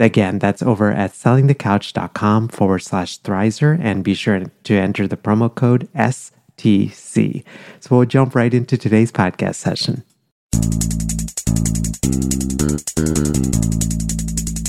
Again, that's over at sellingthecouch.com forward slash Thrizer and be sure to enter the promo code STC. So we'll jump right into today's podcast session.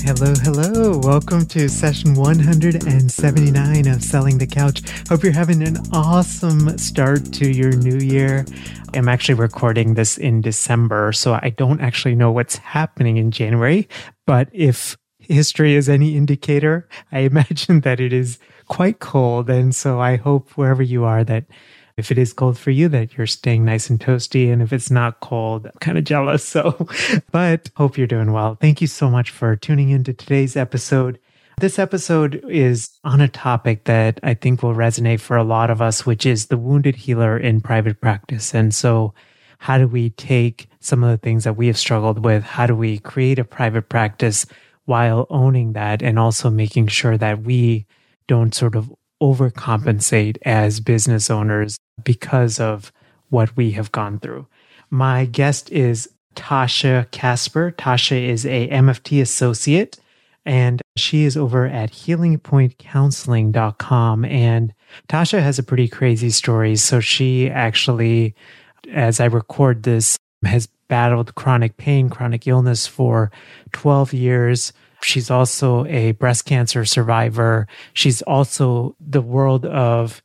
Hello, hello. Welcome to session 179 of Selling the Couch. Hope you're having an awesome start to your new year. I'm actually recording this in December, so I don't actually know what's happening in January. But if history is any indicator, I imagine that it is quite cold. And so I hope wherever you are that if it is cold for you, that you're staying nice and toasty. And if it's not cold, I'm kind of jealous. So, but hope you're doing well. Thank you so much for tuning into today's episode. This episode is on a topic that I think will resonate for a lot of us, which is the wounded healer in private practice. And so, how do we take some of the things that we have struggled with? How do we create a private practice while owning that and also making sure that we don't sort of overcompensate as business owners because of what we have gone through. My guest is Tasha Casper. Tasha is a MFT associate and she is over at healingpointcounseling.com and Tasha has a pretty crazy story. So she actually as I record this has battled chronic pain, chronic illness for 12 years. She's also a breast cancer survivor. She's also the world of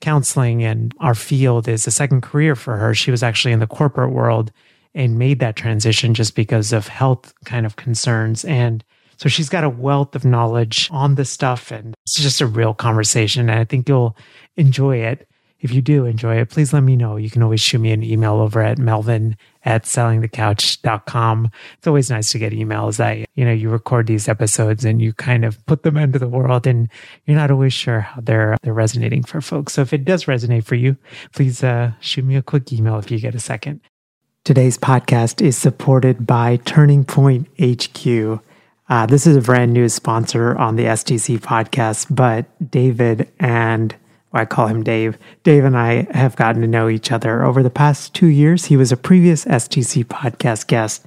counseling and our field is a second career for her. She was actually in the corporate world and made that transition just because of health kind of concerns. And so she's got a wealth of knowledge on this stuff and it's just a real conversation. And I think you'll enjoy it. If you do enjoy it, please let me know. You can always shoot me an email over at melvin at sellingthecouch.com. It's always nice to get emails that, you know, you record these episodes and you kind of put them into the world and you're not always sure how they're, they're resonating for folks. So if it does resonate for you, please uh, shoot me a quick email if you get a second. Today's podcast is supported by Turning Point HQ. Uh, this is a brand new sponsor on the STC podcast, but David and I call him Dave. Dave and I have gotten to know each other over the past two years. He was a previous STC podcast guest.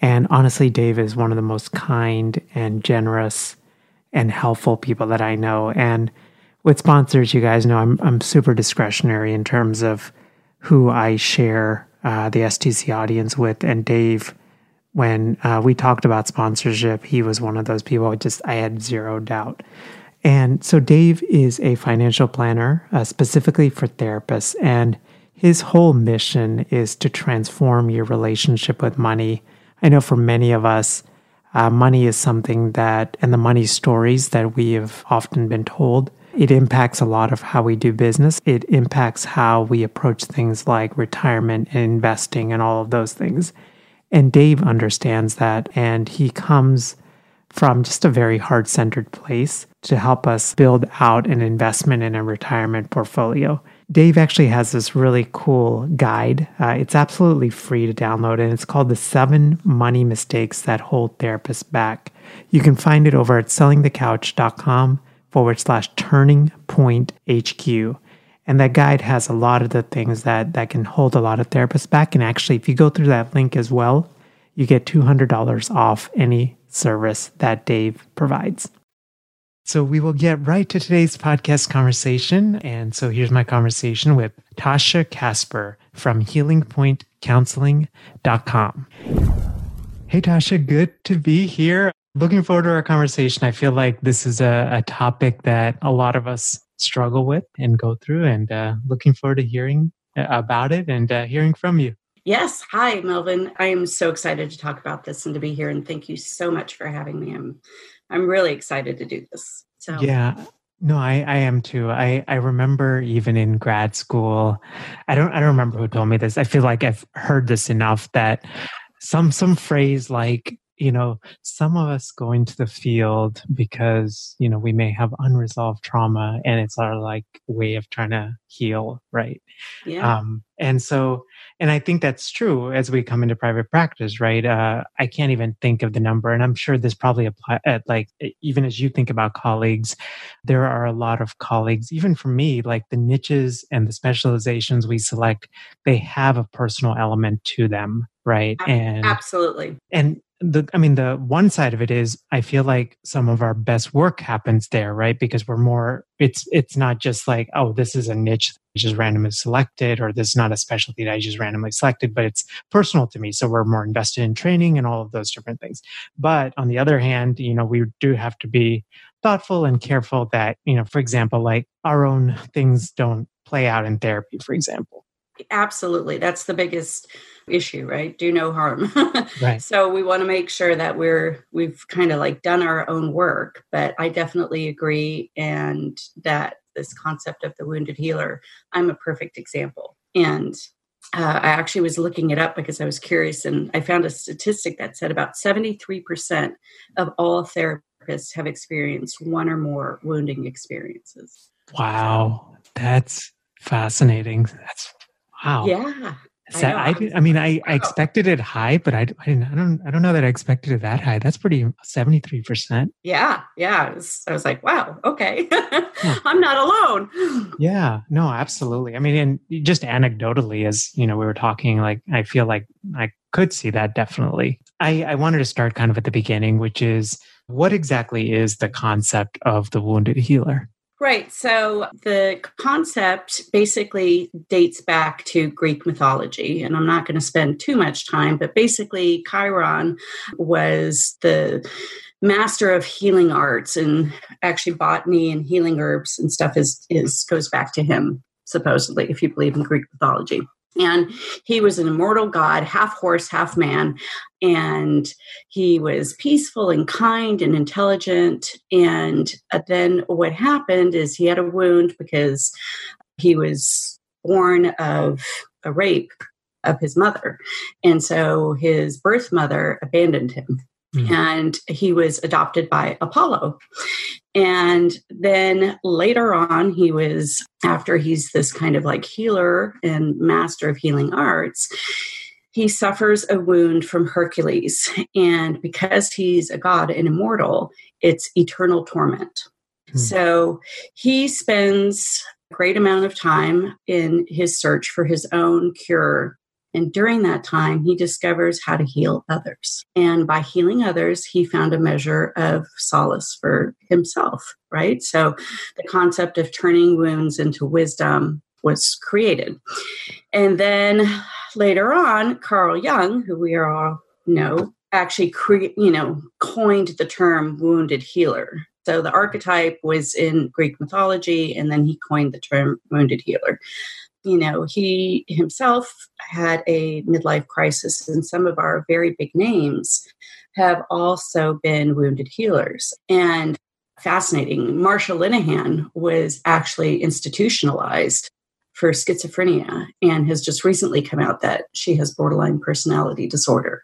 And honestly, Dave is one of the most kind and generous and helpful people that I know. And with sponsors, you guys know I'm, I'm super discretionary in terms of who I share uh, the STC audience with. And Dave, when uh, we talked about sponsorship, he was one of those people. Just I had zero doubt and so Dave is a financial planner uh, specifically for therapists, and his whole mission is to transform your relationship with money. I know for many of us, uh, money is something that, and the money stories that we have often been told, it impacts a lot of how we do business. It impacts how we approach things like retirement and investing and all of those things. And Dave understands that, and he comes from just a very heart centered place to help us build out an investment in a retirement portfolio. Dave actually has this really cool guide. Uh, it's absolutely free to download, and it's called The Seven Money Mistakes That Hold Therapists Back. You can find it over at sellingthecouch.com forward slash turning point HQ. And that guide has a lot of the things that, that can hold a lot of therapists back. And actually, if you go through that link as well, you get $200 off any service that Dave provides. So we will get right to today's podcast conversation. And so here's my conversation with Tasha Casper from healingpointcounseling.com. Hey, Tasha, good to be here. Looking forward to our conversation. I feel like this is a, a topic that a lot of us struggle with and go through, and uh, looking forward to hearing about it and uh, hearing from you. Yes. Hi, Melvin. I am so excited to talk about this and to be here. And thank you so much for having me. I'm, I'm really excited to do this. So, yeah. No, I, I am too. I, I remember even in grad school, I don't I don't remember who told me this. I feel like I've heard this enough that some some phrase like you know, some of us go into the field because, you know, we may have unresolved trauma and it's our like way of trying to heal, right? Yeah. Um, and so, and I think that's true as we come into private practice, right? Uh, I can't even think of the number, and I'm sure this probably apply at like even as you think about colleagues, there are a lot of colleagues, even for me, like the niches and the specializations we select, they have a personal element to them, right? And absolutely. And the i mean the one side of it is i feel like some of our best work happens there right? Because we're more it's it's not just like oh this is a niche that just randomly selected or this is not a specialty that i just randomly selected but it's personal to me. So we're more invested in training and all of those different things. But on the other hand you know we do have to be thoughtful and careful that you know for example like our own things don't play out in therapy for example absolutely that's the biggest issue, right? Do no harm. right. So we want to make sure that we're we've kind of like done our own work. But I definitely agree, and that this concept of the wounded healer, I'm a perfect example. And uh, I actually was looking it up because I was curious, and I found a statistic that said about 73% of all therapists have experienced one or more wounding experiences. Wow, that's fascinating. That's wow. Yeah. I, I, I, mean, I, I expected it high, but I, I, didn't, I don't, I don't know that I expected it that high. That's pretty seventy three percent. Yeah, yeah. I was, I was like, wow, okay, I'm not alone. Yeah, no, absolutely. I mean, and just anecdotally, as you know, we were talking, like I feel like I could see that definitely. I, I wanted to start kind of at the beginning, which is what exactly is the concept of the wounded healer? Right. So the concept basically dates back to Greek mythology, and I'm not going to spend too much time, but basically, Chiron was the master of healing arts and actually botany and healing herbs and stuff is, is goes back to him supposedly if you believe in greek mythology and he was an immortal god, half horse, half man. And he was peaceful and kind and intelligent. And then what happened is he had a wound because he was born of a rape of his mother. And so his birth mother abandoned him. Mm-hmm. And he was adopted by Apollo. And then later on, he was, after he's this kind of like healer and master of healing arts, he suffers a wound from Hercules. And because he's a god and immortal, it's eternal torment. Hmm. So he spends a great amount of time in his search for his own cure and during that time, he discovers how to heal others. And by healing others, he found a measure of solace for himself, right? So the concept of turning wounds into wisdom was created. And then later on, Carl Jung, who we all know, actually cre- you know coined the term wounded healer so the archetype was in greek mythology and then he coined the term wounded healer you know, he himself had a midlife crisis, and some of our very big names have also been wounded healers. And fascinating, Marsha Linehan was actually institutionalized for schizophrenia and has just recently come out that she has borderline personality disorder.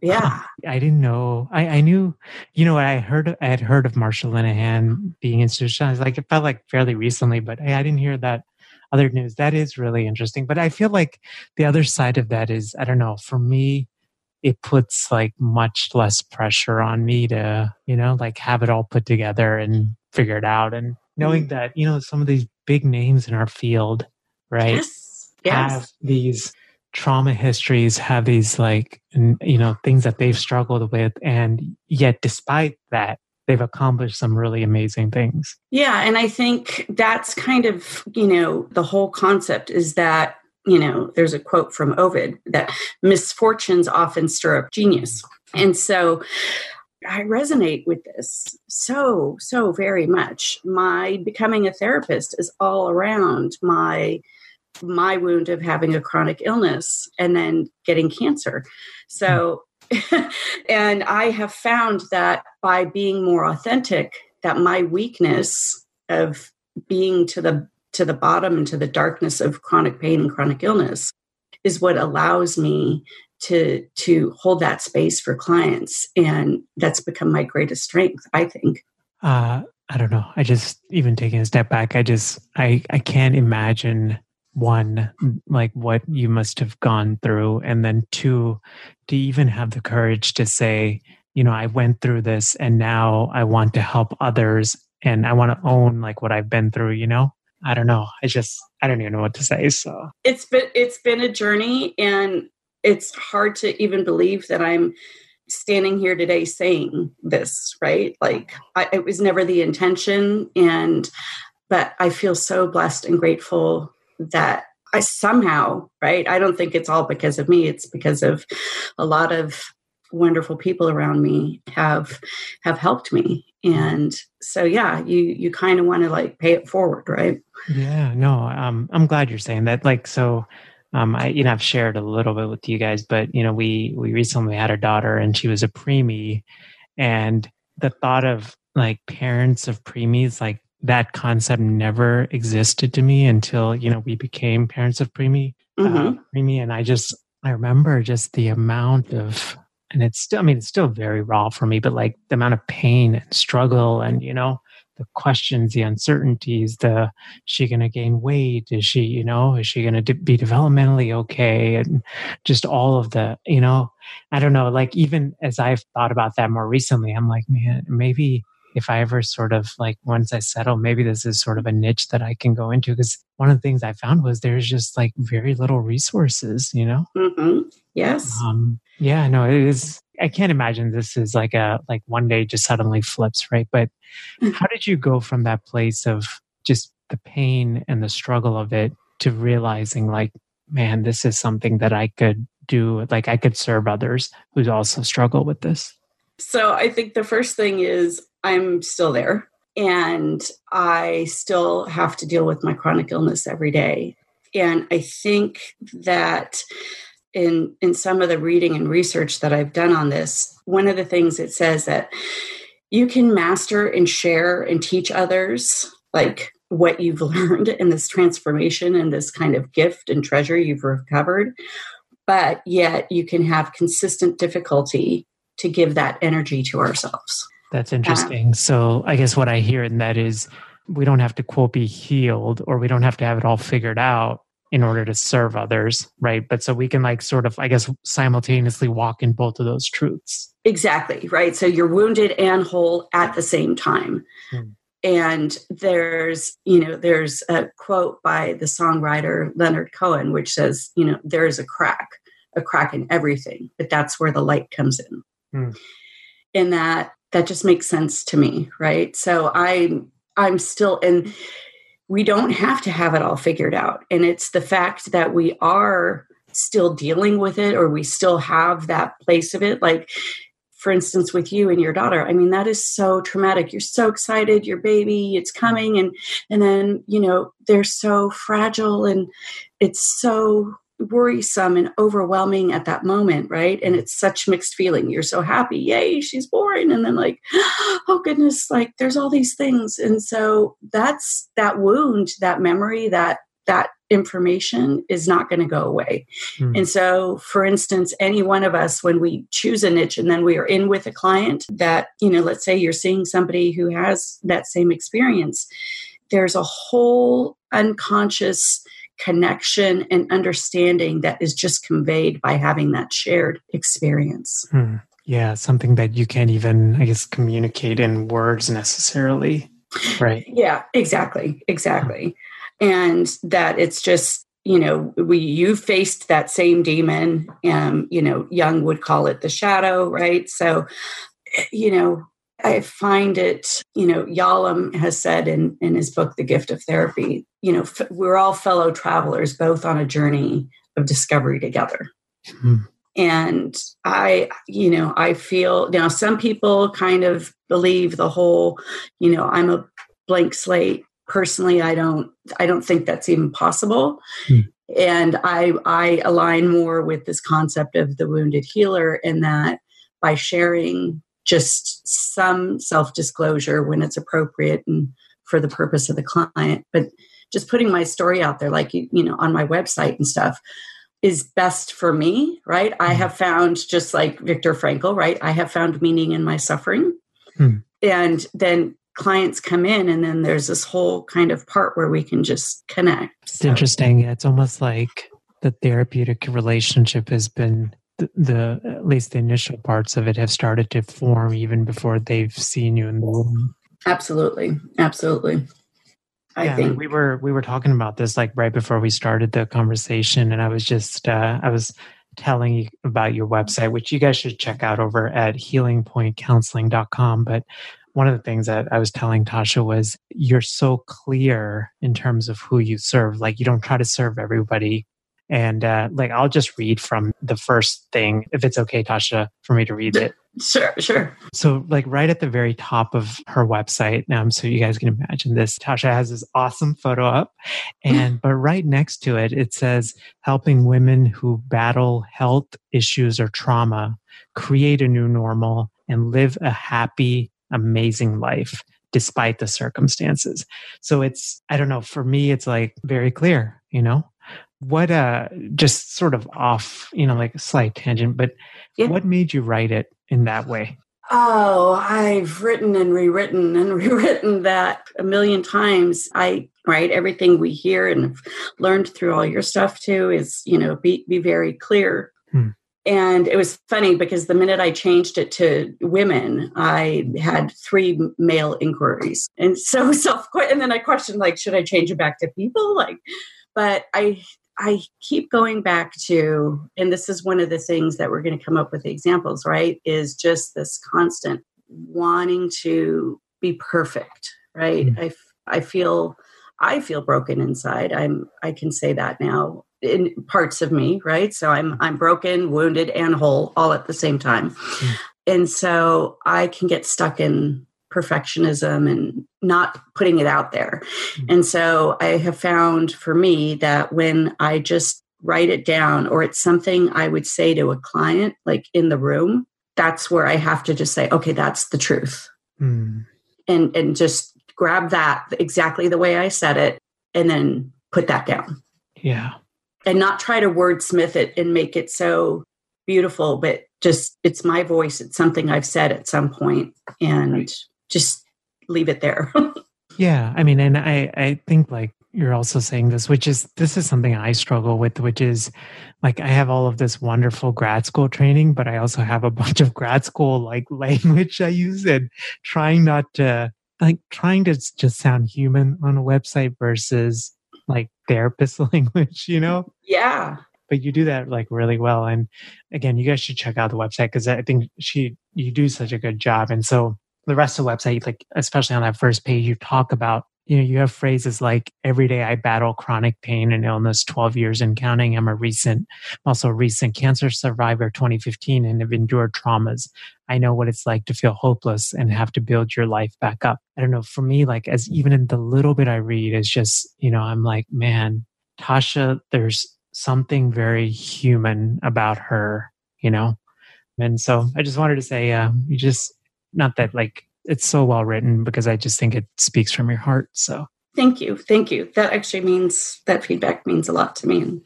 Yeah. I didn't know. I, I knew, you know, I heard, I had heard of Marsha Linehan being institutionalized. Like it felt like fairly recently, but I, I didn't hear that other news. That is really interesting. But I feel like the other side of that is, I don't know, for me, it puts like much less pressure on me to, you know, like have it all put together and figure it out. And knowing mm. that, you know, some of these big names in our field, right, yes. Yes. have these trauma histories, have these like, you know, things that they've struggled with. And yet, despite that, they've accomplished some really amazing things. Yeah. And I think that's kind of, you know, the whole concept is that, you know, there's a quote from Ovid that misfortunes often stir up genius. And so I resonate with this so, so very much. My becoming a therapist is all around my my wound of having a chronic illness and then getting cancer. So, and I have found that by being more authentic, that my weakness of being to the to the bottom and to the darkness of chronic pain and chronic illness is what allows me to to hold that space for clients. And that's become my greatest strength i think. Uh i don't know. I just even taking a step back i just i i can't imagine one like what you must have gone through and then two to even have the courage to say you know i went through this and now i want to help others and i want to own like what i've been through you know i don't know i just i don't even know what to say so it's been it's been a journey and it's hard to even believe that I'm standing here today saying this, right? Like I, it was never the intention. And, but I feel so blessed and grateful that I somehow, right? I don't think it's all because of me. It's because of a lot of wonderful people around me have have helped me and so yeah you you kind of want to like pay it forward right yeah no um i'm glad you're saying that like so um, I, you know, I've shared a little bit with you guys, but you know, we we recently had a daughter, and she was a preemie, and the thought of like parents of preemies, like that concept never existed to me until you know we became parents of preemie, uh, mm-hmm. uh, preemie, and I just I remember just the amount of, and it's still, I mean, it's still very raw for me, but like the amount of pain and struggle, and you know, the questions, the uncertainties, the is she going to gain weight? Is she, you know, is she going to be developmentally okay? And just all of the, you know, I don't know. Like even as I've thought about that more recently, I'm like, man, maybe if I ever sort of like once I settle, maybe this is sort of a niche that I can go into. Because one of the things I found was there's just like very little resources, you know. Mm-hmm. Yes. Um, yeah. No, it is. I can't imagine this is like a like one day just suddenly flips, right? But mm. how did you go from that place of just the pain and the struggle of it to realizing like, man, this is something that I could do, like I could serve others who also struggle with this? So I think the first thing is I'm still there and I still have to deal with my chronic illness every day. And I think that in in some of the reading and research that I've done on this, one of the things it says that you can master and share and teach others like what you've learned in this transformation and this kind of gift and treasure you've recovered, but yet you can have consistent difficulty to give that energy to ourselves. That's interesting. Um, so I guess what I hear in that is we don't have to quote be healed or we don't have to have it all figured out in order to serve others, right? But so we can like sort of, I guess, simultaneously walk in both of those truths. Exactly, right? So you're wounded and whole at the same time. Hmm. And there's, you know, there's a quote by the songwriter Leonard Cohen, which says, you know, there is a crack, a crack in everything, but that's where the light comes in. Hmm. And that that just makes sense to me, right? So I I'm still in we don't have to have it all figured out. And it's the fact that we are still dealing with it or we still have that place of it. Like, for instance, with you and your daughter, I mean, that is so traumatic. You're so excited, your baby, it's coming, and and then, you know, they're so fragile and it's so worrisome and overwhelming at that moment, right? And it's such mixed feeling. You're so happy, yay, she's born, and then like, oh goodness, like there's all these things, and so that's that wound, that memory, that that information is not going to go away. Hmm. And so, for instance, any one of us, when we choose a niche and then we are in with a client that, you know, let's say you're seeing somebody who has that same experience, there's a whole unconscious connection and understanding that is just conveyed by having that shared experience. Hmm. Yeah, something that you can't even, I guess, communicate in words necessarily. Right. Yeah, exactly. Exactly. And that it's just, you know, we you faced that same demon. Um, you know, Jung would call it the shadow, right? So, you know, I find it, you know, Yalom has said in, in his book, The Gift of Therapy, you know, f- we're all fellow travelers, both on a journey of discovery together. Mm-hmm. And I, you know, I feel now some people kind of believe the whole, you know, I'm a blank slate personally i don't i don't think that's even possible hmm. and i i align more with this concept of the wounded healer in that by sharing just some self disclosure when it's appropriate and for the purpose of the client but just putting my story out there like you, know on my website and stuff is best for me right i hmm. have found just like viktor frankl right i have found meaning in my suffering hmm. and then clients come in and then there's this whole kind of part where we can just connect it's so. interesting it's almost like the therapeutic relationship has been the, the, at least the initial parts of it have started to form even before they've seen you in the room absolutely absolutely I yeah, think we were we were talking about this like right before we started the conversation and I was just uh, I was telling you about your website which you guys should check out over at healingpointcounseling.com but one of the things that I was telling Tasha was you're so clear in terms of who you serve. Like you don't try to serve everybody. And uh, like I'll just read from the first thing, if it's okay, Tasha, for me to read it. Sure, sure. So, like right at the very top of her website, um, so you guys can imagine this. Tasha has this awesome photo up, and but right next to it, it says helping women who battle health issues or trauma create a new normal and live a happy, amazing life despite the circumstances. So it's, I don't know, for me, it's like very clear, you know? What, uh, just sort of off, you know, like a slight tangent, but yeah. what made you write it in that way? Oh, I've written and rewritten and rewritten that a million times. I right everything we hear and learned through all your stuff too is you know be be very clear. Hmm. And it was funny because the minute I changed it to women, I had three male inquiries. And so self and then I questioned like, should I change it back to people? Like, but I I keep going back to, and this is one of the things that we're going to come up with examples, right? Is just this constant wanting to be perfect, right? Mm. I I feel I feel broken inside. I'm I can say that now in parts of me, right? So I'm I'm broken, wounded, and whole all at the same time. Mm. And so I can get stuck in perfectionism and not putting it out there. Mm. And so I have found for me that when I just write it down or it's something I would say to a client like in the room, that's where I have to just say, okay, that's the truth. Mm. And and just grab that exactly the way I said it and then put that down. Yeah and not try to wordsmith it and make it so beautiful, but just it's my voice. It's something I've said at some point and. Just leave it there. yeah. I mean, and I, I think like you're also saying this, which is this is something I struggle with, which is like I have all of this wonderful grad school training, but I also have a bunch of grad school like language I use and trying not to like trying to just sound human on a website versus like therapist language, you know? Yeah. But you do that like really well. And again, you guys should check out the website because I think she, you do such a good job. And so the rest of the website, like, especially on that first page, you talk about you know, you have phrases like every day I battle chronic pain and illness, 12 years and counting. I'm a recent, also a recent cancer survivor, 2015, and have endured traumas. I know what it's like to feel hopeless and have to build your life back up. I don't know. For me, like, as even in the little bit I read, is just, you know, I'm like, man, Tasha, there's something very human about her, you know? And so I just wanted to say, uh, you just, not that like it's so well written because I just think it speaks from your heart. So thank you, thank you. That actually means that feedback means a lot to me, and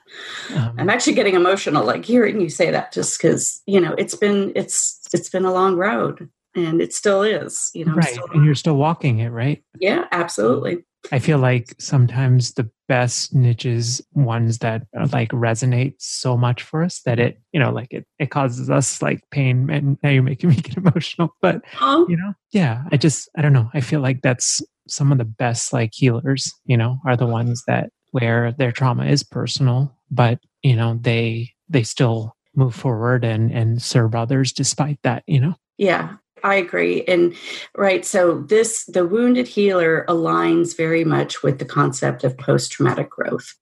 um, I'm actually getting emotional like hearing you say that, just because you know it's been it's it's been a long road, and it still is. You know, right, and you're still walking it, right? Yeah, absolutely. I feel like sometimes the best niches, ones that like resonate so much for us that it, you know, like it, it causes us like pain. And now you're making me get emotional. But, oh. you know, yeah, I just, I don't know. I feel like that's some of the best like healers, you know, are the ones that where their trauma is personal, but, you know, they, they still move forward and, and serve others despite that, you know? Yeah, I agree. And right, so this, the wounded healer aligns very much with the concept of post traumatic growth.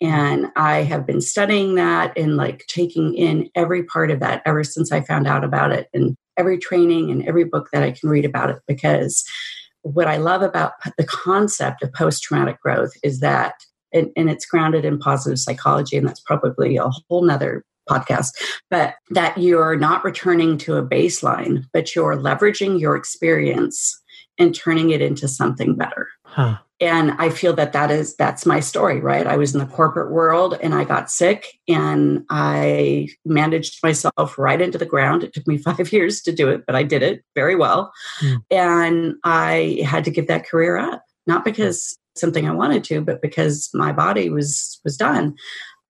And I have been studying that and like taking in every part of that ever since I found out about it and every training and every book that I can read about it because what I love about the concept of post traumatic growth is that, and, and, it's grounded in positive psychology, and that's probably a whole nother podcast, but that you're not returning to a baseline, but you're leveraging your experience and turning it into something better. Huh. And I feel that that is that's my story, right? I was in the corporate world and I got sick and I managed myself right into the ground. It took me 5 years to do it, but I did it very well. Mm. And I had to give that career up, not because something I wanted to, but because my body was was done.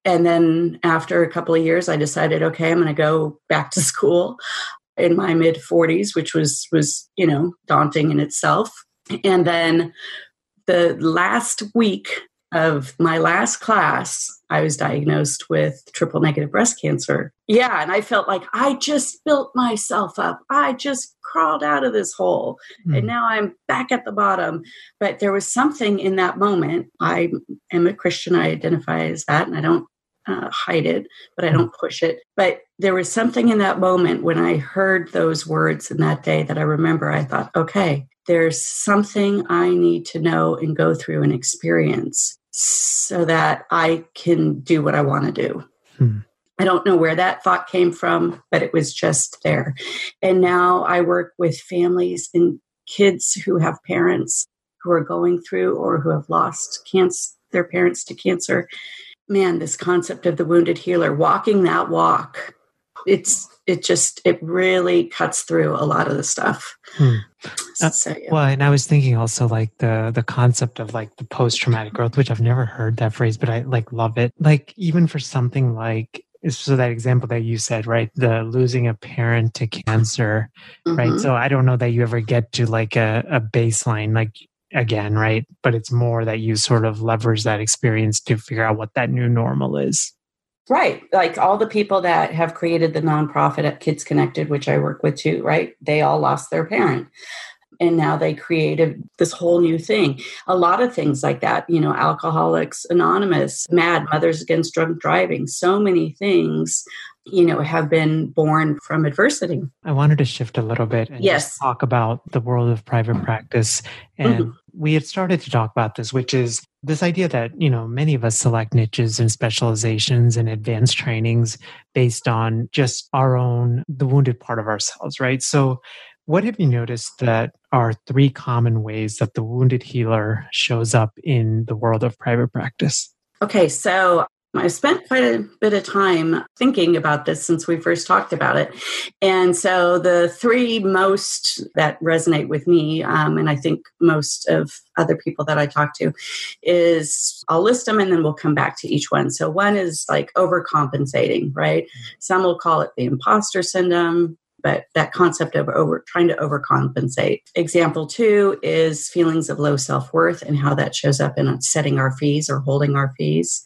And then after a couple of years I decided, okay, I'm going to go back to school in my mid 40s, which was was, you know, daunting in itself. And then the last week of my last class, I was diagnosed with triple negative breast cancer. Yeah, and I felt like I just built myself up. I just crawled out of this hole mm. and now I'm back at the bottom. But there was something in that moment. I am a Christian, I identify as that, and I don't uh, hide it, but I don't push it. But there was something in that moment when I heard those words in that day that I remember. I thought, okay, there's something I need to know and go through and experience so that I can do what I want to do. Hmm. I don't know where that thought came from, but it was just there. And now I work with families and kids who have parents who are going through or who have lost cancer, their parents to cancer. Man, this concept of the wounded healer, walking that walk, it's it just it really cuts through a lot of the stuff. Hmm. Uh, so, yeah. Well, and I was thinking also like the the concept of like the post traumatic growth, which I've never heard that phrase, but I like love it. Like even for something like so that example that you said, right? The losing a parent to cancer, mm-hmm. right? So I don't know that you ever get to like a, a baseline, like again, right? But it's more that you sort of leverage that experience to figure out what that new normal is. Right. Like all the people that have created the nonprofit at Kids Konnected, which I work with too, right? They all lost their parent. And now they created this whole new thing. A lot of things like that, you know, Alcoholics Anonymous, MADD, Mothers Against Drunk Driving, so many things, you know, have been born from adversity. I wanted to shift a little bit and yes. talk about the world of private practice and mm-hmm we had started to talk about this, which is this idea that, you know, many of us select niches and specializations and advanced trainings based on just our own, the wounded part of ourselves, right? So, what have you noticed that are three common ways that the wounded healer shows up in the world of private practice? Okay, so I've spent quite a bit of time thinking about this since we first talked about it. And so the three most that resonate with me, um, and I think most of other people that I talk to, is I'll list them and then we'll come back to each one. So one is like overcompensating, right? Some will call it the imposter syndrome but that concept of over trying to overcompensate. Example two is feelings of low self worth and how that shows up in setting our fees or holding our fees.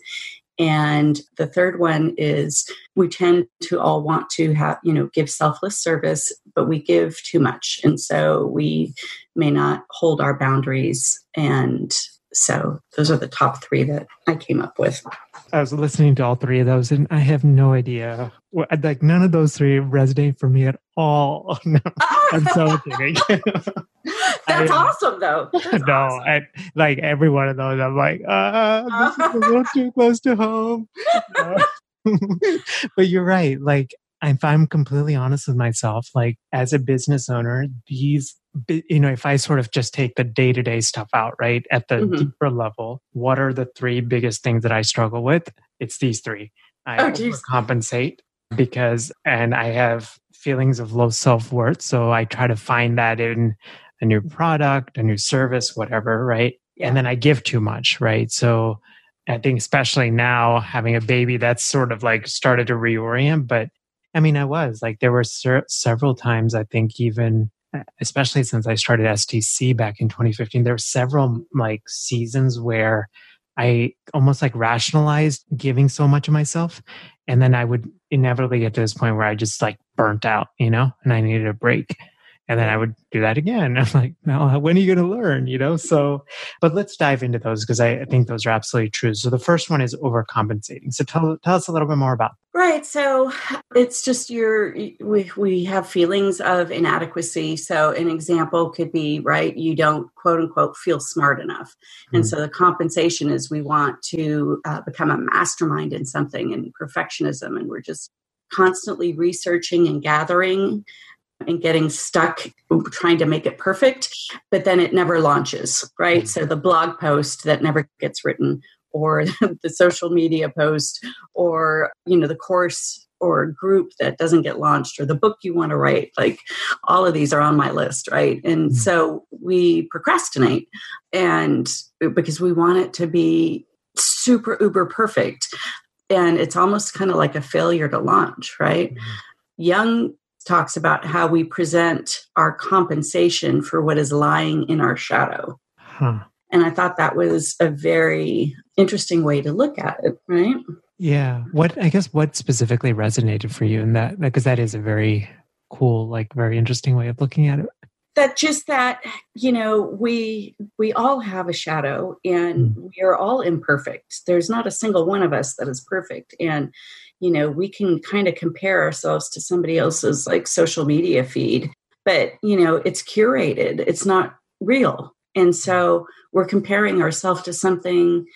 And the third one is we tend to all want to have, you know, give selfless service, but we give too much. And so we may not hold our boundaries. And so those are the top three that I came up with. I was listening to all three of those, and I have no idea. Like none of those three resonate for me at all. No, I'm so kidding. That's I, awesome, though. That's no, awesome. I, like every one of those, I'm like, uh, this is a little too close to home. But you're right. Like, if I'm completely honest with myself, like as a business owner, these you know, if I sort of just take the day to day stuff out, right, at the mm-hmm. deeper level, what are the three biggest things that I struggle with? It's these three. I oh, compensate because, and I have feelings of low self worth. So I try to find that in a new product, a new service, whatever, right? Yeah. And then I give too much, right? So I think, especially now having a baby, that's sort of like started to reorient. But I mean, I was like, there were ser- several times, I think, even especially since I started STC back in 2015, there were several like seasons where I almost like rationalized giving so much of myself. And then I would inevitably get to this point where I just like burnt out, you know, and I needed a break. And then I would do that again. I'm like, now when are you going to learn? You know, so, but let's dive into those because I, I, think those are absolutely true. So the first one is overcompensating. So tell, tell us a little bit more about. Right. So it's just your, we, we have feelings of inadequacy. So an example could be, right, you don't quote unquote feel smart enough. And mm-hmm. so the compensation is we want to uh, become a mastermind in something and perfectionism. And we're just constantly researching and gathering and getting stuck trying to make it perfect, but then it never launches, right? So the blog post that never gets written or the social media post or you know the course or group that doesn't get launched or the book you want to write like all of these are on my list right and mm-hmm. so we procrastinate and because we want it to be super uber perfect and it's almost kind of like a failure to launch right mm-hmm. Jung talks about how we present our compensation for what is lying in our shadow. Huh. And I thought that was a very interesting way to look at it, right? Yeah. What I guess what specifically resonated for you in that because that is a very cool, like very interesting way of looking at it. That just that, you know, we we all have a shadow and mm. we are all imperfect. There's not a single one of us that is perfect. And you know we can kind of compare ourselves to somebody else's like social media feed but you know it's curated it's not real. And so we're comparing ourselves to something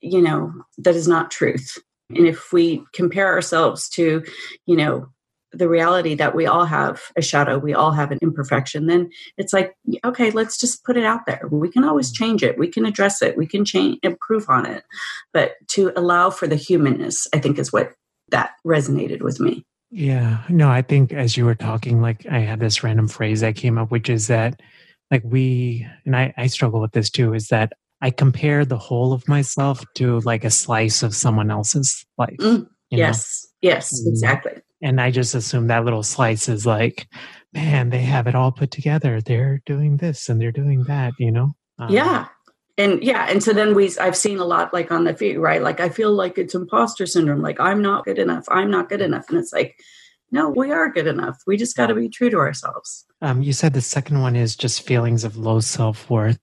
you know that is not truth. And if we compare ourselves to you know the reality that we all have a shadow we all have an imperfection then it's like okay let's just put it out there. We can always change it. We can address it. We can change improve on it. But to allow for the humanness i think is what that resonated with me. Yeah. No, I think as you were talking, like I had this random phrase that came up, which is that like we, and I, I struggle with this too, is that I compare the whole of myself to like a slice of someone else's life. Mm, yes. Know? Yes, mm. exactly. And I just assume that little slice is like, man, they have it all put together. They're doing this and they're doing that, you know? Um, yeah and yeah and so then we i've seen a lot like on the feed right? Like i feel like it's imposter syndrome. Like i'm not good enough. I'm not good enough. And it's like no we are good enough. We just got to be true to ourselves. Um, you said the second one is just feelings of low self-worth.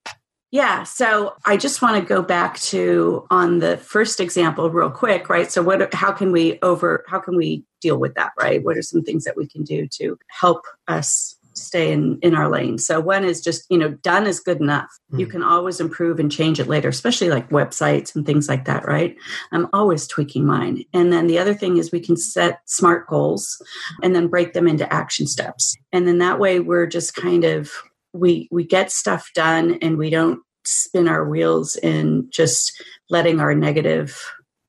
Yeah so i just want to go back to on the first example real quick right? So what how can we over how can we deal with that right? What are some things that we can do to help us stay in in our lane. So one is just you know done is good enough. Mm. you can always improve and change it later especially like websites and things like that right? I'm always tweaking mine. And then the other thing is we can set smart goals and then break them into action steps. And then that way we're just kind of we we get stuff done and we don't spin our wheels in just letting our negative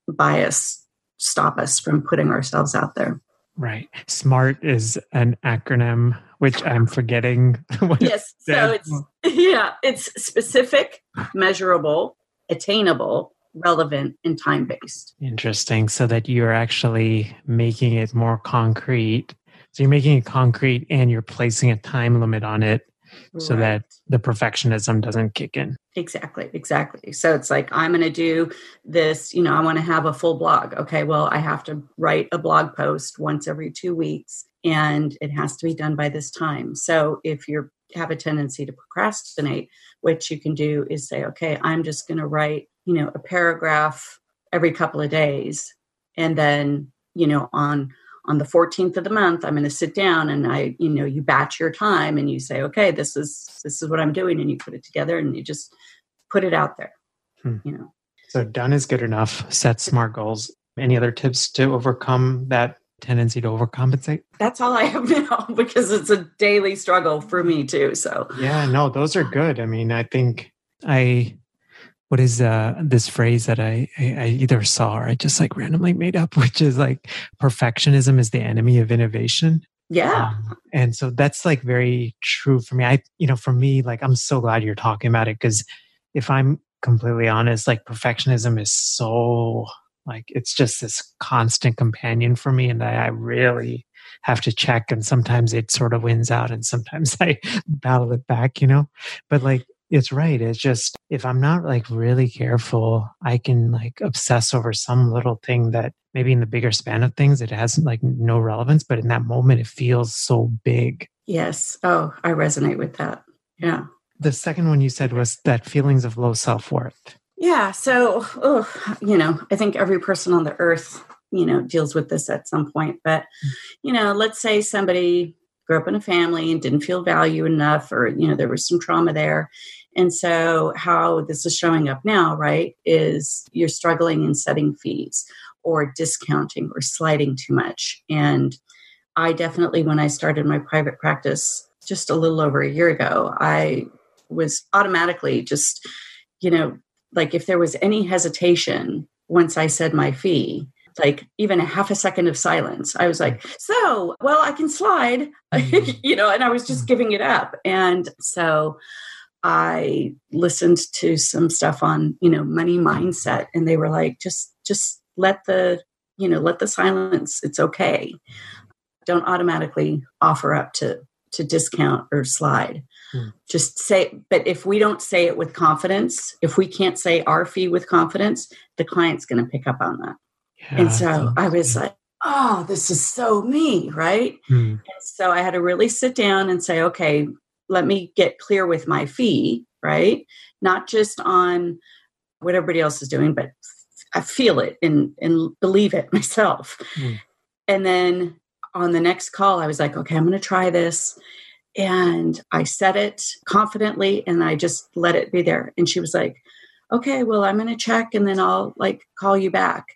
bias stop us from putting ourselves out there. Right. SMART is an acronym which I'm forgetting. yes. So it's yeah, it's specific, measurable, attainable, relevant, and time based. Interesting. So that you're actually making it more concrete. So you're making it concrete and you're placing a time limit on it so that the perfectionism doesn't kick in. Exactly, exactly. So it's like, I'm going to do this, you know, I want to have a full blog. Okay, well, I have to write a blog post once every two weeks and it has to be done by this time. So if you have a tendency to procrastinate, what you can do is say, okay, I'm just going to write, you know, a paragraph every couple of days. And then, you know, on on the 14th of the month i'm going to sit down and i you know you batch your time and you say okay this is this is what i'm doing and you put it together and you just put it out there hmm. you know. So done is good enough. Set smart goals. Any other tips to overcome that tendency to overcompensate? That's all i have now because it's a daily struggle for me too so. Yeah no those are good. I mean i think i what is uh, this phrase that I, I either saw or I just like randomly made up, which is like perfectionism is the enemy of innovation. Yeah. Um, and so that's like very true for me. I, you know, for me, like I'm so glad you're talking about it because if I'm completely honest, like perfectionism is so like it's just this constant companion for me, and I, I really have to check. And sometimes it sort of wins out, and sometimes I battle it back, you know. But like it's right. It's just if I'm not like really careful, I can like obsess over some little thing that maybe in the bigger span of things it has like no relevance, but in that moment it feels so big. Yes. Oh, I resonate with that. Yeah. The second one you said was that feelings of low self worth. Yeah. So, oh, you know, I think every person on the earth, you know, deals with this at some point. But, you know, let's say somebody grew up in a family and didn't feel value enough, or, you know, there was some trauma there. And so, how this is showing up now, right, is you're struggling in setting fees or discounting or sliding too much. And I definitely, when I started my private practice just a little over a year ago, I was automatically just, you know, like if there was any hesitation once I said my fee, like even a half a second of silence, I was like, so, well, I can slide, mm-hmm. you know, and I was just giving it up. And so I listened to some stuff on, you know, money mindset, and they were like, just, just let the, you know, let the silence, it's okay. Don't automatically offer up to to discount or slide. Hmm. Just say, but if we don't say it with confidence, if we can't say our fee with confidence, the client's going to pick up on that. Yeah, and so I was like, oh, this is so me, right? Hmm. so I had to really sit down and say, okay, let me get clear with my fee, right? Not just on what everybody else is doing, but I feel it and, and believe it myself. Hmm. And then on the next call, I was like, okay, I'm going to try this. And I said it confidently and I just let it be there. And she was like, okay, well, I'm going to check and then I'll like call you back.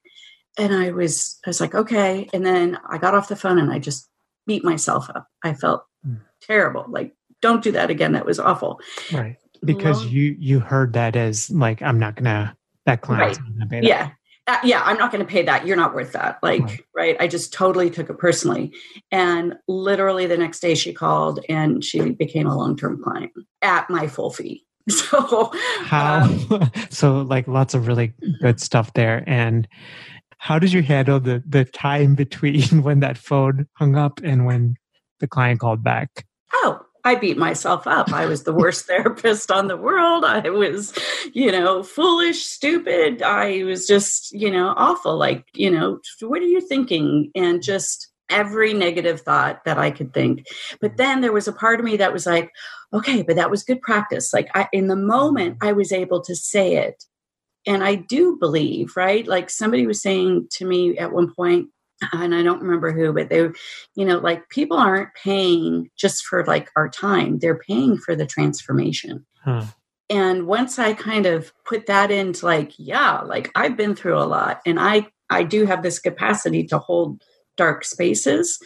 And I was, I was like, okay. And then I got off the phone and I just beat myself up. I felt mm. terrible. Like, don't do that again. That was awful. Right. Because Long- you, you heard that as like, I'm not going to, that client. Right. Yeah uh, yeah, I'm not going to pay that. You're not worth that. Like, right. right. I just totally took it personally. And literally the next day she called and she became a long term client at my full fee. So, how, um, so like lots of really good stuff there. And how did you handle the, the time between when that phone hung up and when the client called back? Oh, I beat myself up. I was the worst therapist on the world. I was, you know, foolish, stupid. I was just, you know, awful. Like, you know, what are you thinking? And just every negative thought that I could think. But then there was a part of me that was like, okay, but that was good practice. Like I, in the moment I was able to say it. And I do believe, right? Like somebody was saying to me at one point, and I don't remember who, but they, you know, like people aren't paying just for like our time, they're paying for the transformation. Huh. And once I kind of put that into like, yeah, like I've been through a lot and I, I do have this capacity to hold dark spaces.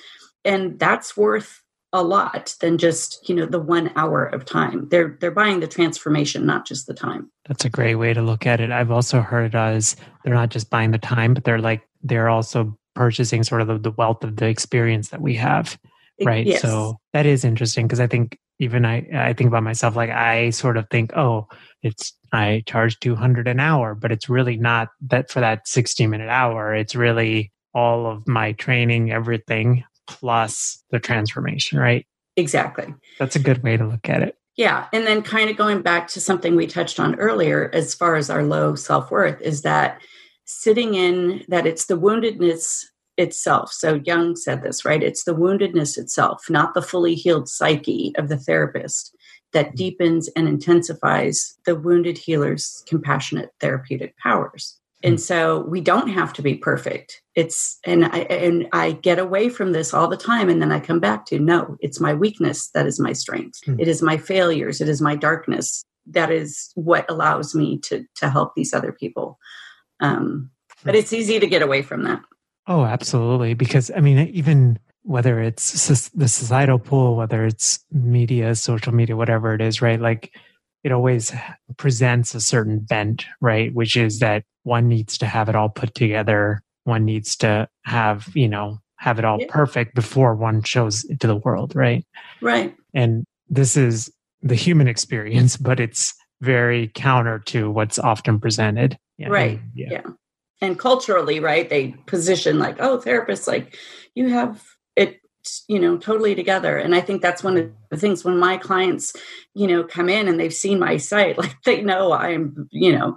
And that's worth a lot than just you know the one hour of time they're they're buying the transformation not just the time that's a great way to look at it i've also heard uh, as they're not just buying the time but they're like they're also purchasing sort of the, the wealth of the experience that we have right? Yes. so that is interesting because i think even i i think about myself like i sort of think oh it's i charge 200 an hour but it's really not that for that 60 minute hour it's really all of my training everything plus the transformation right? Exactly. That's a good way to look at it. Yeah and then kind of going back to something we touched on earlier as far as our low self-worth is that sitting in that it's the woundedness itself. So Jung said this, right? It's the woundedness itself, not the fully healed psyche of the therapist that mm-hmm. deepens and intensifies the wounded healer's compassionate therapeutic powers. And mm-hmm. so we don't have to be perfect. It's and I and I get away from this all the time and then I come back to no, it's my weakness that is my strength. Mm. It is my failures, it is my darkness that is what allows me to to help these other people. Um, but it's easy to get away from that. Oh, absolutely. Because I mean, even whether it's the societal pool, whether it's media, social media, whatever it is, right? Like it always presents a certain bent, right? Which is that one needs to have it all put together. One needs to have, you know, have it all yeah. perfect before one shows it to the world, right? Right. And this is the human experience, but it's very counter to what's often presented. Yeah. Right. Yeah. yeah. And culturally, right, they position like, oh, therapists, like you have it, you know, totally together. And I think that's one of the things when my clients, you know, come in and they've seen my site, like they know I'm, you know,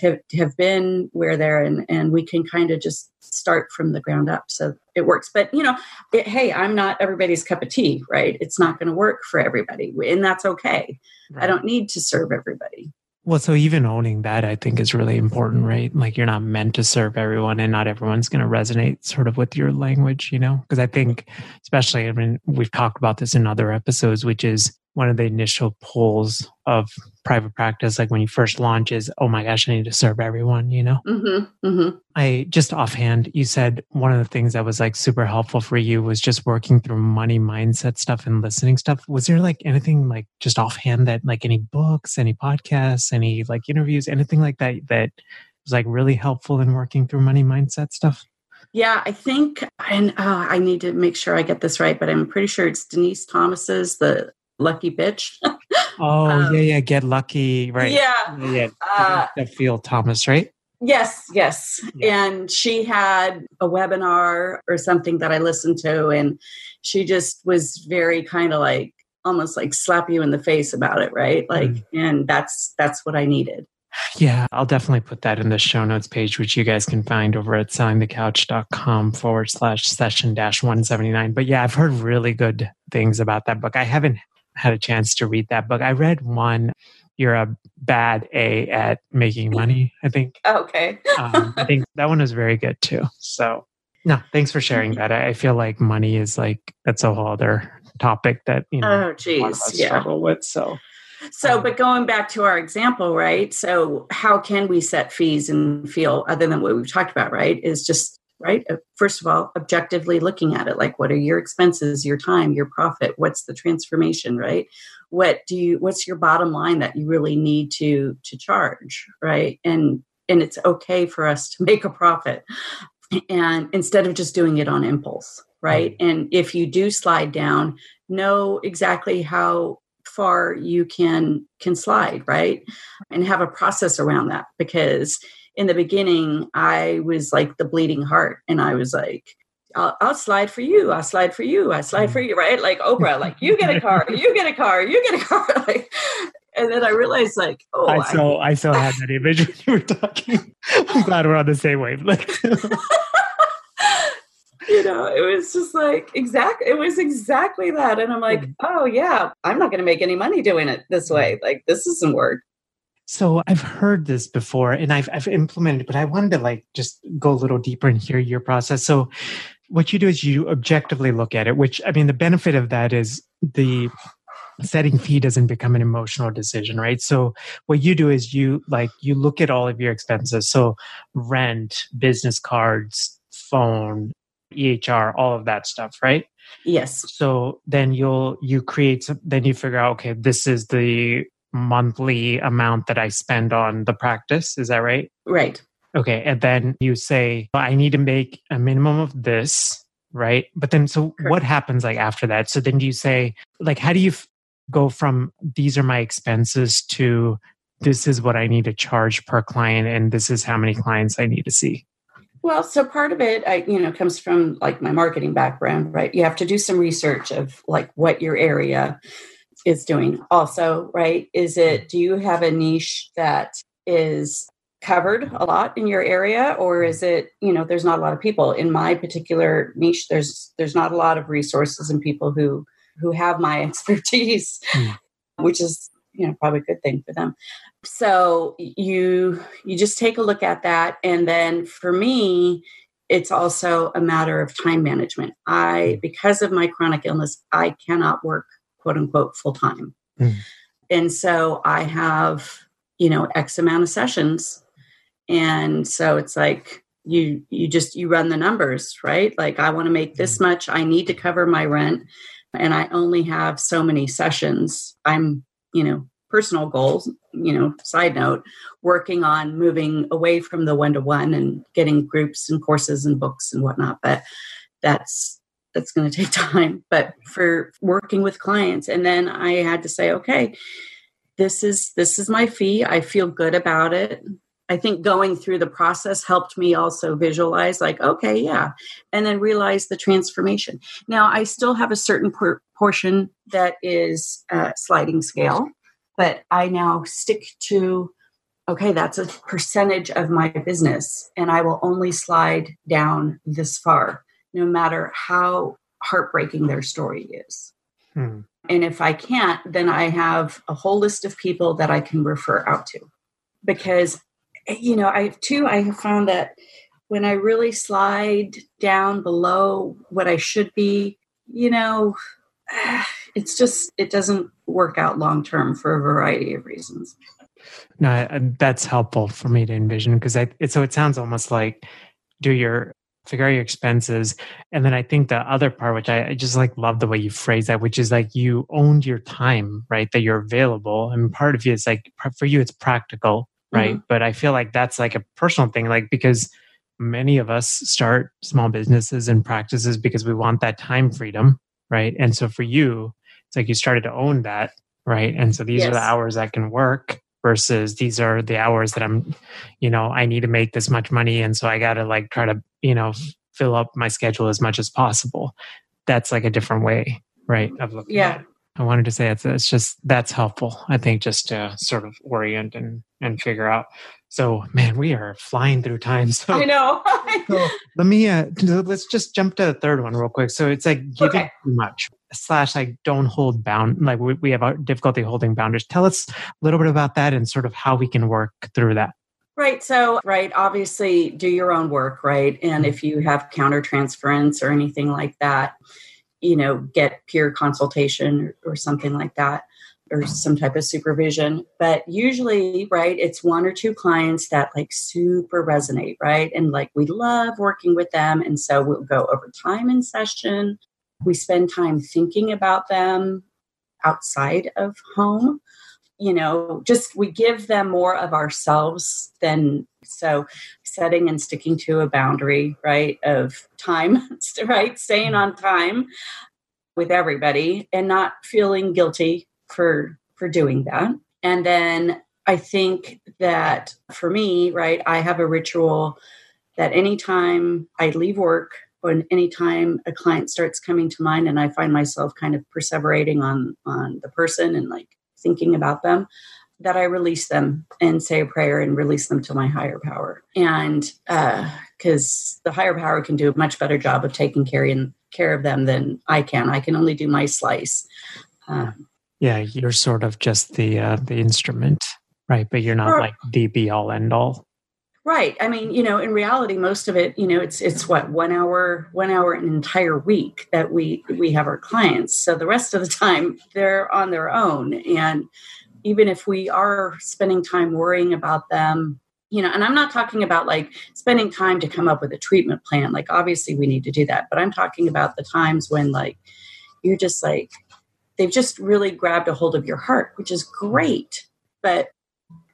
have, have been where they're and, and we can kind of just start from the ground up so it works but you know it, hey i'm not everybody's cup of tea right it's not going to work for everybody and that's okay right. i don't need to serve everybody well, so even owning that, I think, is really important, right? Like you're not meant to serve everyone, and not everyone's going to resonate sort of with your language, you know? Because I think, especially, I mean, we've talked about this in other episodes, which is one of the initial pulls of private practice like when you first launch is oh my gosh i need to serve everyone you know? Mm-hmm, mm-hmm. i just offhand you said one of the things that was like super helpful for you was just working through money mindset stuff and listening stuff. Was there like anything like just offhand that like any books any podcasts any like interviews anything like that that was like really helpful in working through money mindset stuff? Yeah, I think, and uh, I need to make sure I get this right, but I'm pretty sure it's Denise Thomas's the lucky bitch. oh um, yeah, yeah, get lucky, right? Yeah, yeah. yeah. Uh, feel Thomas, right? Yes, yes. Yeah. And she had a webinar or something that I listened to, and she just was very kind of like almost like slap you in the face about it, right? Like, mm. and that's that's what I needed. Yeah, I'll definitely put that in the show notes page, which you guys can find over at sellingthecouch.com forward slash session dash 179. But yeah, I've heard really good things about that book. I haven't had a chance to read that book. I read one. You're a bad A at making money. I think. Okay. um, I think that one was very good too. So, no, thanks for sharing that. I feel like money is like that's a whole other topic that you know. Oh, geez, yeah. Struggle with so. So, um, but going back to our example, right? So, how can we set fees and feel other than what we've talked about, right? Is just right? Uh, first of all, objectively looking at it, like what are your expenses, your time, your profit, what's the transformation, right? What do you what's your bottom line that you really need to to charge, right? And and it's okay for us to make a profit. And instead of just doing it on impulse, right? And if you do slide down, know exactly how far you can can slide, right? And have a process around that because in the beginning, I was like the bleeding heart, and I was like, I'll, I'll, slide for you. I'll slide for you. I slide for mm. you, right? Like Oprah, like you get a car, you get a car, you get a car. Like, and then I realized, like, oh, I still, I, I still had that image when you were talking. I'm glad we're on the same wavelength. you know, it was just like exactly. It was exactly that, and I'm like, mm. oh yeah, I'm not going to make any money doing it this way. Like this doesn't work. So I've heard this before and I've, I've implemented, but I wanted to like just go a little deeper and hear your process. So what you do is you objectively look at it, which I mean, the benefit of that is the setting fee doesn't become an emotional decision, right? So what you do is you like, you look at all of your expenses. So rent, business cards, phone, EHR, all of that stuff, right? Yes. So then you'll you create some, then you figure out okay, this is the monthly amount that I spend on the practice. Is that right? Right. Okay. And then you say, I need to make a minimum of this, right? But then, so Correct. what happens like after that? So then do you say, like, how do you f- go from these are my expenses to this is what I need to charge per client and this is how many clients I need to see? Well, so part of it, I, you know, comes from like my marketing background, right? You have to do some research of like what your area is doing also, right? Is it, do you have a niche that is covered a lot in your area or is it you know there's not a lot of people? In my particular niche there's there's not a lot of resources and people who who have my expertise mm. which is you know probably a good thing for them. So you you just take a look at that and then for me it's also a matter of time management. I because of my chronic illness i cannot work quote unquote full time. Mm. And so I have, you know, X amount of sessions. And so it's like you you just you run the numbers, right? Like I want to make this mm. much, I need to cover my rent and I only have so many sessions. I'm, you know, personal goals, you know, side note, working on moving away from the one to one and getting groups and courses and books and whatnot. But that's that's going to take time but for working with clients. And then i had to say okay this is this is my fee. I feel good about it. I think going through the process helped me also visualize like okay yeah and then realize the transformation. Now i still have a certain por- portion that is uh, sliding scale but i now stick to okay, that's a percentage of my business, and I will only slide down this far, no matter how heartbreaking their story is. Hmm. And if I can't, then I have a whole list of people that I can refer out to. Because, you know, I too, I have found that when I really slide down below what I should be, you know, it's just, it doesn't work out long term for a variety of reasons. No, that's helpful for me to envision because I, it, so it sounds almost like do your figure out your expenses. And then I think the other part, which I, I, just like love the way you phrase that, which is like you owned your time, right? That you're available. And part of you is like, for you, it's practical, right? Mm-hmm. But I feel like that's like a personal thing, like because many of us start small businesses and practices because we want that time freedom, right? And so for you, it's like you started to own that, right? And so these yes. are the hours that can work versus these are the hours that I'm, you know, I need to make this much money. And so I got to like try to, you know, fill up my schedule as much as possible. That's like a different way, right? Of looking yeah. I wanted to say it's, it's just that's helpful. I think just to sort of orient and and figure out. So man, we are flying through time. So I know. so let me uh, let's just jump to the third one real quick. So it's like giving okay. too much slash like don't hold bound like we, we have difficulty holding boundaries. Tell us a little bit about that and sort of how we can work through that. Right. So, right, obviously do your own work, right? And if you have countertransference or anything like that, you know, get peer consultation or, something like that or some type of supervision. But usually, right, it's one or two clients that like super resonate, right? And like we love working with them. And so we'll go over time in session. We spend time thinking about them outside of home you know, just we give them more of ourselves than so setting and sticking to a boundary, right, of time, right, staying on time with everybody and not feeling guilty for for doing that. And then I think that for me, right, I have a ritual that anytime I leave work or anytime a client starts coming to mind and I find myself kind of perseverating on on the person and like thinking about them that I release them and say a prayer and release them to my higher power. And because uh, the higher power can do a much better job of taking care, in, care of them than I can. I can only do my slice. Um, yeah, you're sort of just the uh, the instrument, right? But you're not or, like the be all end all. Right. I mean, you know, in reality, most of it, you know, it's it's what one hour, one hour an entire week that we we have our clients. So the rest of the time they're on their own. And even if we are spending time worrying about them, you know, and I'm not talking about like spending time to come up with a treatment plan. Like obviously we need to do that, but I'm talking about the times when like you're just like they've just really grabbed a hold of your heart, which is great. But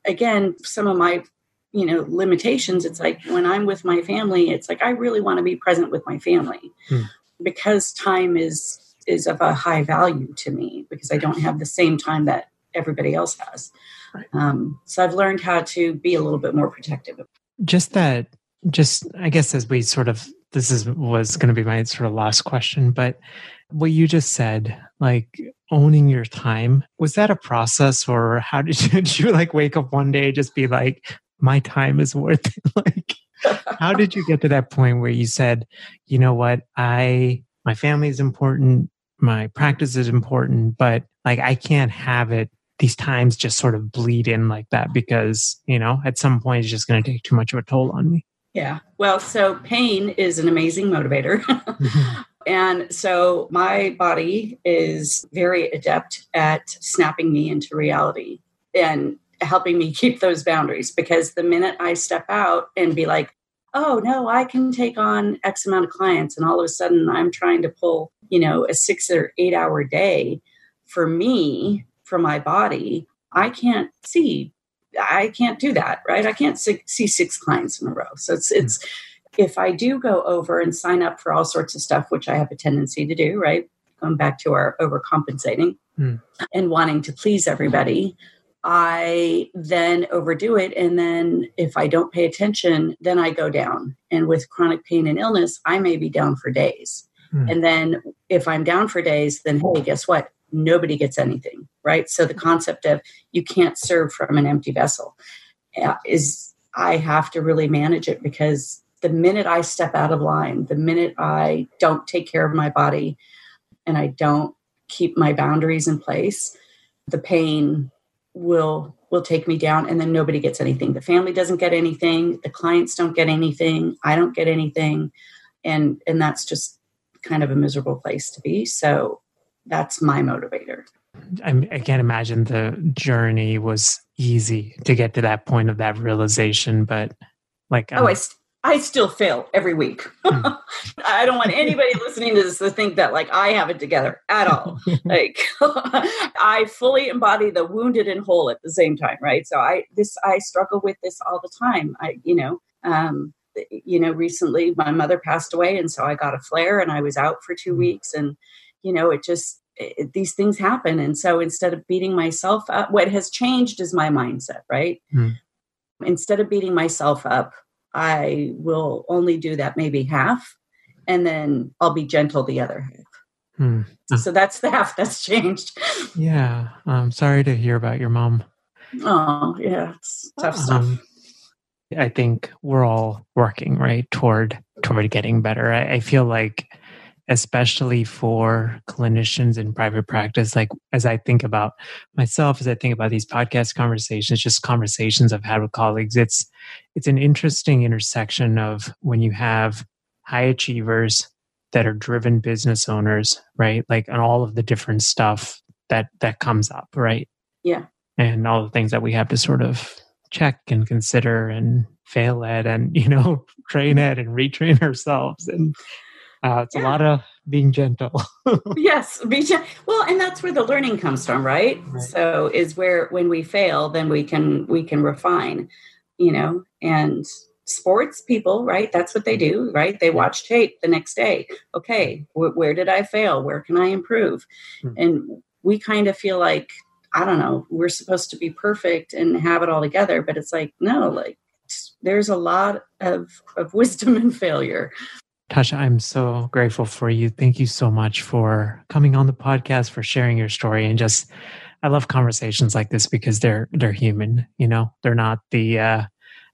again, some of my you know limitations it's like when i'm with my family it's like i really want to be present with my family hmm. because time is is of a high value to me because i don't have the same time that everybody else has right. um, so i've learned how to be a little bit more protective just that just i guess as we sort of this is was going to be my sort of last question but what you just said like owning your time was that a process or how did you, did you like wake up one day just be like my time is worth it. like, how did you get to that point where you said, you know what, I, my family is important, my practice is important, but like I can't have it these times just sort of bleed in like that because, you know, at some point it's just going to take too much of a toll on me. Yeah. Well, so pain is an amazing motivator. Mm-hmm. And so my body is very adept at snapping me into reality. And helping me keep those boundaries because the minute I step out and be like, oh no, I can take on X amount of clients, and all of a sudden I'm trying to pull, you know, a six or eight hour day for me, for my body, I can't see. I can't do that, right? I can't see six clients in a row. So it's it's if I do go over and sign up for all sorts of stuff, which I have a tendency to do, right? Going back to our overcompensating mm. and wanting to please everybody, I then overdo it. And then if I don't pay attention, then I go down. And with chronic pain and illness, I may be down for days. Hmm. And then if I'm down for days, then hey, guess what? Nobody gets anything, right? So the concept of you can't serve from an empty vessel. uh, is I have to really manage it because the minute I step out of line, the minute I don't take care of my body and I don't keep my boundaries in place, the pain will will take me down and then nobody gets anything. The family doesn't get anything, the clients don't get anything, I don't get anything and and that's just kind of a miserable place to be. So that's my motivator. I, I can't imagine the journey was easy to get to that point of that realization, but like, oh, I, um, I still fail every week. Hmm. I don't want anybody listening to this to think that like I have it together at all. like I fully embody the wounded and whole at the same time, right? So I this I struggle with this all the time. I you know, um you know, recently my mother passed away and so I got a flare and I was out for 2 hmm. weeks and you know, it just it, these things happen and so instead of beating myself up what has changed is my mindset, right? Mm. Instead of beating myself up I will only do that maybe half, and then I'll be gentle the other half. Hmm. So that's the half that's changed. Yeah, I'm sorry to hear about your mom. Oh, yeah, it's tough um, stuff. I think we're all working right toward toward getting better. I, I feel like especially for clinicians in private practice like as i think about myself as i think about these podcast conversations just conversations i've had with colleagues it's it's an interesting intersection of when you have high achievers that are driven business owners right? Like and all of the different stuff that that comes up right? Yeah. And all the things that we have to sort of check and consider and fail at and you know train at and retrain ourselves and uh, it's yeah. a lot of being gentle. yes, be gen- well, and that's where the learning comes from, right? right? So is where when we fail, then we can we can refine, you know, and sports people, right? That's what they do, right? They watch tape the next day. Okay, wh- where did I fail? Where can I improve? Hmm. And we kind of feel like I don't know, we're supposed to be perfect and have it all together, but it's like no, like there's a lot of of wisdom in failure. Tasha, I'm so grateful for you. Thank you so much for coming on the podcast, for sharing your story, and just I love conversations like this because they're they're human. You know, they're not the uh,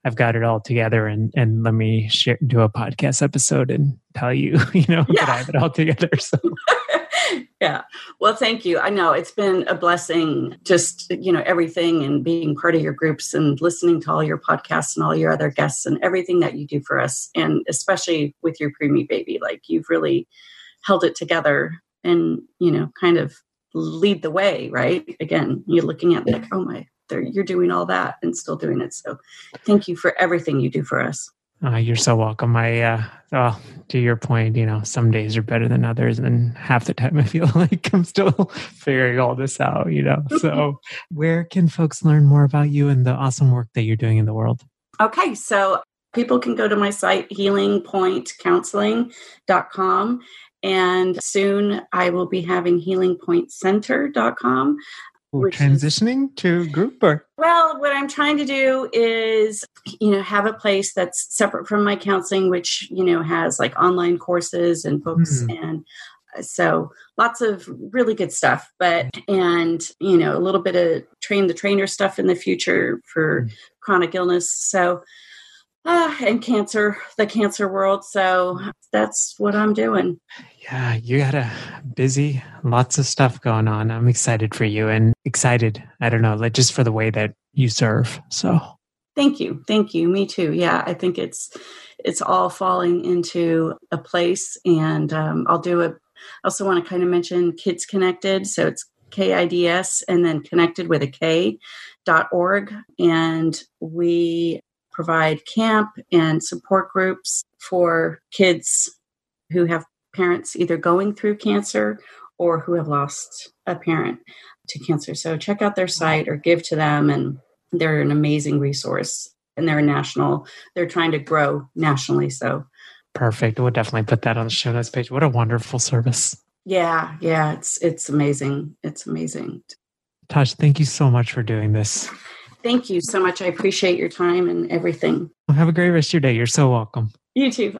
I've got it all together and and let me share, do a podcast episode and tell you, you know, yeah. that I have it all together. So yeah. Well, thank you. I know it's been a blessing, just, you know, everything and being part of your groups and listening to all your podcasts and all your other guests and everything that you do for us. And especially with your preemie baby, like you've really held it together and, you know, kind of lead the way, right? Again, you're looking at like, oh my, you're doing all that and still doing it. So thank you for everything you do for us. Uh, you're so welcome. I, uh, well, to your point, you know, some days are better than others, and half the time I feel like I'm still figuring all this out. You know, so where can folks learn more about you and the awesome work that you're doing in the world? Okay, so people can go to my site healingpointcounseling.com and soon I will be having healingpointcenter.com transitioning is, to group or well what i'm trying to do is you know have a place that's separate from my counseling which you know has like online courses and books mm. and uh, so lots of really good stuff but and you know a little bit of train the trainer stuff in the future for mm. chronic illness so uh, and cancer the cancer world so that's what i'm doing yeah, you got a busy, lots of stuff going on. I'm excited for you and excited, I don't know, like just for the way that you serve. So thank you. Thank you. Me too. Yeah, I think it's it's all falling into a place and um, I'll do a I also want to kind of mention Kids Konnected. So it's KIDS and then connected with a K dot org. And we provide camp and support groups for kids who have parents either going through cancer or who have lost a parent to cancer. So check out their site or give to them, and they're an amazing resource. And they're a national, they're trying to grow nationally. So perfect. We'll definitely put that on the show notes page. What a wonderful service. Yeah, yeah, it's it's amazing. It's amazing. Tosh, thank you so much for doing this. Thank you so much. I appreciate your time and everything. Well, have a great rest of your day. You're so welcome. You too.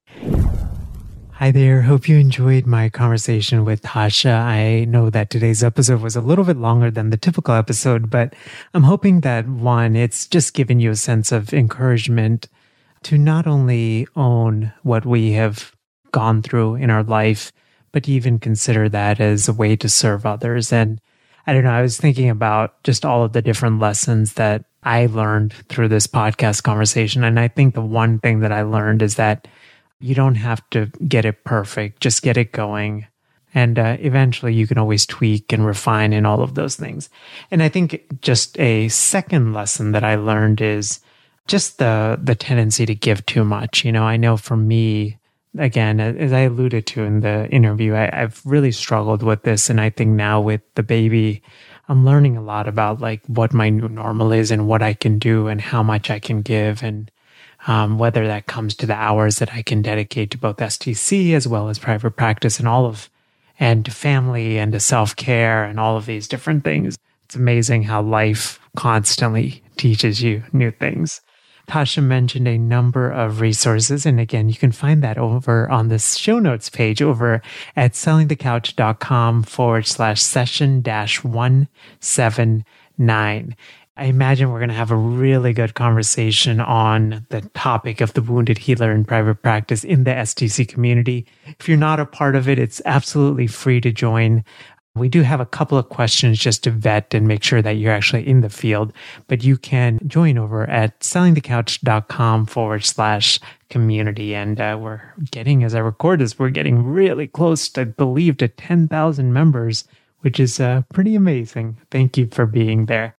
Hi there. Hope you enjoyed my conversation with Tasha. I know that today's episode was a little bit longer than the typical episode, but I'm hoping that one, it's just given you a sense of encouragement to not only own what we have gone through in our life, but even consider that as a way to serve others. And I don't know, I was thinking about just all of the different lessons that I learned through this podcast conversation. And I think the one thing that I learned is that you don't have to get it perfect, just get it going. And uh, eventually you can always tweak and refine and all of those things. And I think just a second lesson that I learned is just the the tendency to give too much. You know, I know for me, again, as I alluded to in the interview, I, I've really struggled with this. And I think now with the baby, I'm learning a lot about like what my new normal is and what I can do and how much I can give and um, whether that comes to the hours that I can dedicate to both STC as well as private practice and all of, and to family and to self care and all of these different things. It's amazing how life constantly teaches you new things. Tasha mentioned a number of resources. And again, you can find that over on the show notes page over at sellingthecouch.com forward slash session dash 179. I imagine we're going to have a really good conversation on the topic of the wounded healer in private practice in the STC community. If you're not a part of it, it's absolutely free to join. We do have a couple of questions just to vet and make sure that you're actually in the field, but you can join over at sellingthecouch.com forward slash community. And uh, we're getting, as I record this, we're getting really close, I believe, to 10,000 members, which is uh, pretty amazing. Thank you for being there.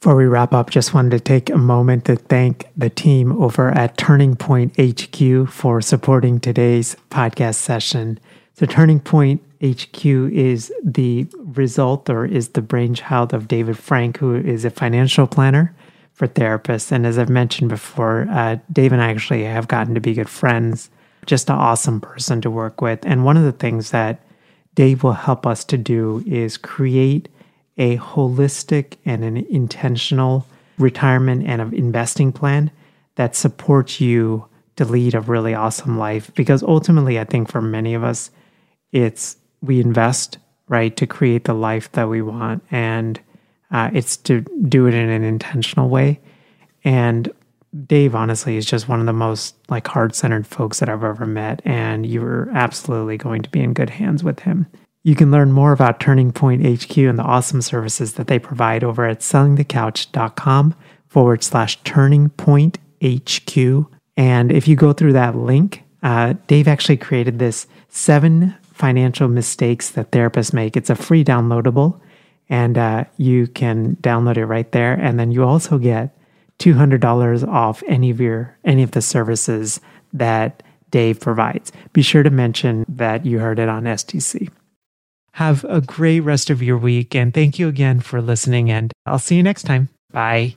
Before we wrap up, just wanted to take a moment to thank the team over at Turning Point HQ for supporting today's podcast session. So, Turning Point HQ is the result or is the brainchild of David Frank, who is a financial planner for therapists. And as I've mentioned before, uh, Dave and I actually have gotten to be good friends. Just an awesome person to work with. And one of the things that Dave will help us to do is create a holistic and an intentional retirement and an investing plan that supports you to lead a really awesome life. Because ultimately, I think for many of us, it's we invest, right, to create the life that we want. And uh, it's to do it in an intentional way. And Dave, honestly, is just one of the most like heart centered folks that I've ever met. And you're absolutely going to be in good hands with him. You can learn more about Turning Point HQ and the awesome services that they provide over at sellingthecouch.com forward slash turning point HQ. And if you go through that link, uh, Dave actually created this seven financial mistakes that therapists make. It's a free downloadable, and uh, you can download it right there. And then you also get $200 off any of your any of the services that Dave provides. Be sure to mention that you heard it on STC. Have a great rest of your week. And thank you again for listening. And I'll see you next time. Bye.